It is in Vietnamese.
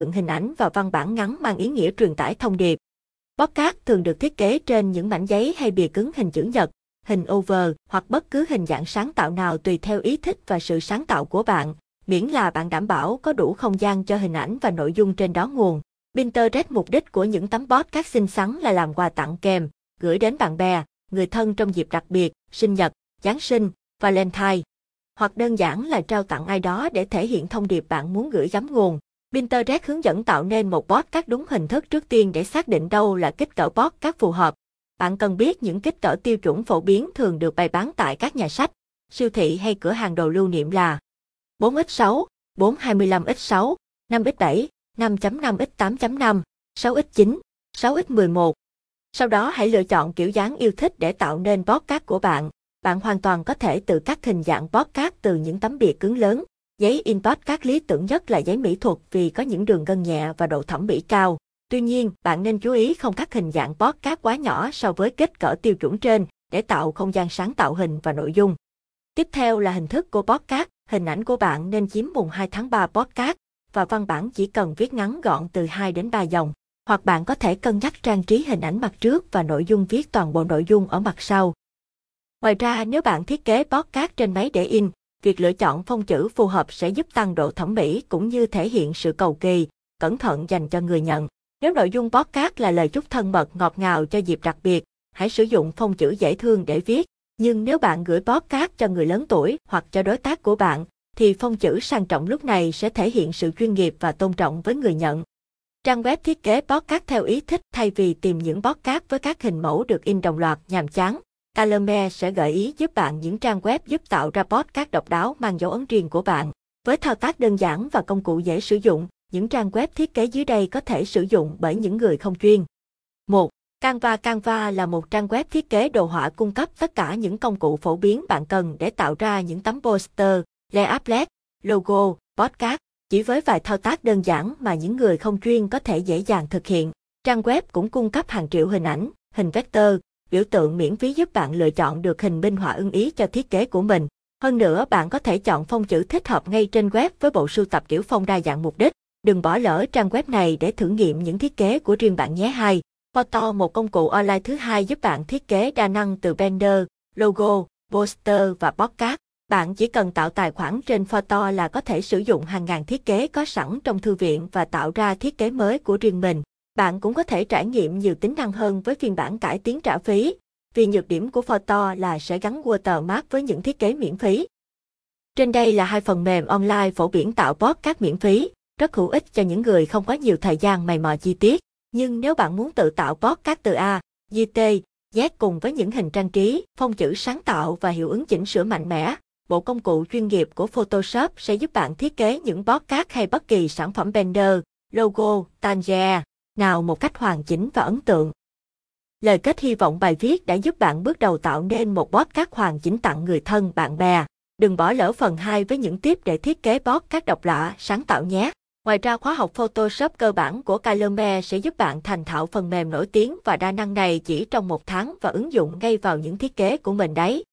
dựng hình ảnh và văn bản ngắn mang ý nghĩa truyền tải thông điệp. Podcast thường được thiết kế trên những mảnh giấy hay bìa cứng hình chữ nhật, hình over hoặc bất cứ hình dạng sáng tạo nào tùy theo ý thích và sự sáng tạo của bạn, miễn là bạn đảm bảo có đủ không gian cho hình ảnh và nội dung trên đó nguồn. Pinterest mục đích của những tấm podcast xinh xắn là làm quà tặng kèm, gửi đến bạn bè, người thân trong dịp đặc biệt, sinh nhật, Giáng sinh, Valentine. Hoặc đơn giản là trao tặng ai đó để thể hiện thông điệp bạn muốn gửi gắm nguồn. Pinterest hướng dẫn tạo nên một podcast đúng hình thức trước tiên để xác định đâu là kích cỡ podcast phù hợp. Bạn cần biết những kích cỡ tiêu chuẩn phổ biến thường được bày bán tại các nhà sách, siêu thị hay cửa hàng đồ lưu niệm là 4x6, 425x6, 5x7, 5.5x8.5, 6x9, 6x11. Sau đó hãy lựa chọn kiểu dáng yêu thích để tạo nên podcast của bạn. Bạn hoàn toàn có thể tự cắt hình dạng podcast từ những tấm bìa cứng lớn. Giấy in podcast lý tưởng nhất là giấy mỹ thuật vì có những đường gân nhẹ và độ thẩm mỹ cao. Tuy nhiên, bạn nên chú ý không cắt hình dạng podcast quá nhỏ so với kích cỡ tiêu chuẩn trên để tạo không gian sáng tạo hình và nội dung. Tiếp theo là hình thức của podcast, hình ảnh của bạn nên chiếm mùng 2 tháng 3 podcast và văn bản chỉ cần viết ngắn gọn từ 2 đến 3 dòng. Hoặc bạn có thể cân nhắc trang trí hình ảnh mặt trước và nội dung viết toàn bộ nội dung ở mặt sau. Ngoài ra, nếu bạn thiết kế podcast trên máy để in, việc lựa chọn phông chữ phù hợp sẽ giúp tăng độ thẩm mỹ cũng như thể hiện sự cầu kỳ, cẩn thận dành cho người nhận. Nếu nội dung podcast là lời chúc thân mật ngọt ngào cho dịp đặc biệt, hãy sử dụng phông chữ dễ thương để viết. Nhưng nếu bạn gửi podcast cho người lớn tuổi hoặc cho đối tác của bạn, thì phông chữ sang trọng lúc này sẽ thể hiện sự chuyên nghiệp và tôn trọng với người nhận. Trang web thiết kế podcast theo ý thích thay vì tìm những podcast với các hình mẫu được in đồng loạt nhàm chán. Calame sẽ gợi ý giúp bạn những trang web giúp tạo ra podcast độc đáo mang dấu ấn riêng của bạn. Với thao tác đơn giản và công cụ dễ sử dụng, những trang web thiết kế dưới đây có thể sử dụng bởi những người không chuyên. 1. Canva Canva là một trang web thiết kế đồ họa cung cấp tất cả những công cụ phổ biến bạn cần để tạo ra những tấm poster, layout, logo, podcast, chỉ với vài thao tác đơn giản mà những người không chuyên có thể dễ dàng thực hiện. Trang web cũng cung cấp hàng triệu hình ảnh, hình vector, biểu tượng miễn phí giúp bạn lựa chọn được hình minh họa ưng ý cho thiết kế của mình. Hơn nữa, bạn có thể chọn phông chữ thích hợp ngay trên web với bộ sưu tập kiểu phông đa dạng mục đích. Đừng bỏ lỡ trang web này để thử nghiệm những thiết kế của riêng bạn nhé. 2. Photo một công cụ online thứ hai giúp bạn thiết kế đa năng từ banner, logo, poster và podcast. Bạn chỉ cần tạo tài khoản trên Photo là có thể sử dụng hàng ngàn thiết kế có sẵn trong thư viện và tạo ra thiết kế mới của riêng mình. Bạn cũng có thể trải nghiệm nhiều tính năng hơn với phiên bản cải tiến trả phí, vì nhược điểm của Photo là sẽ gắn watermark với những thiết kế miễn phí. Trên đây là hai phần mềm online phổ biến tạo podcast miễn phí, rất hữu ích cho những người không có nhiều thời gian mày mò chi tiết. Nhưng nếu bạn muốn tự tạo podcast từ A, T, Z cùng với những hình trang trí, phong chữ sáng tạo và hiệu ứng chỉnh sửa mạnh mẽ, bộ công cụ chuyên nghiệp của Photoshop sẽ giúp bạn thiết kế những podcast hay bất kỳ sản phẩm banner, logo, tangier nào một cách hoàn chỉnh và ấn tượng. Lời kết hy vọng bài viết đã giúp bạn bước đầu tạo nên một podcast hoàn chỉnh tặng người thân bạn bè. Đừng bỏ lỡ phần 2 với những tiếp để thiết kế podcast độc lạ, sáng tạo nhé. Ngoài ra khóa học Photoshop cơ bản của Calome sẽ giúp bạn thành thạo phần mềm nổi tiếng và đa năng này chỉ trong một tháng và ứng dụng ngay vào những thiết kế của mình đấy.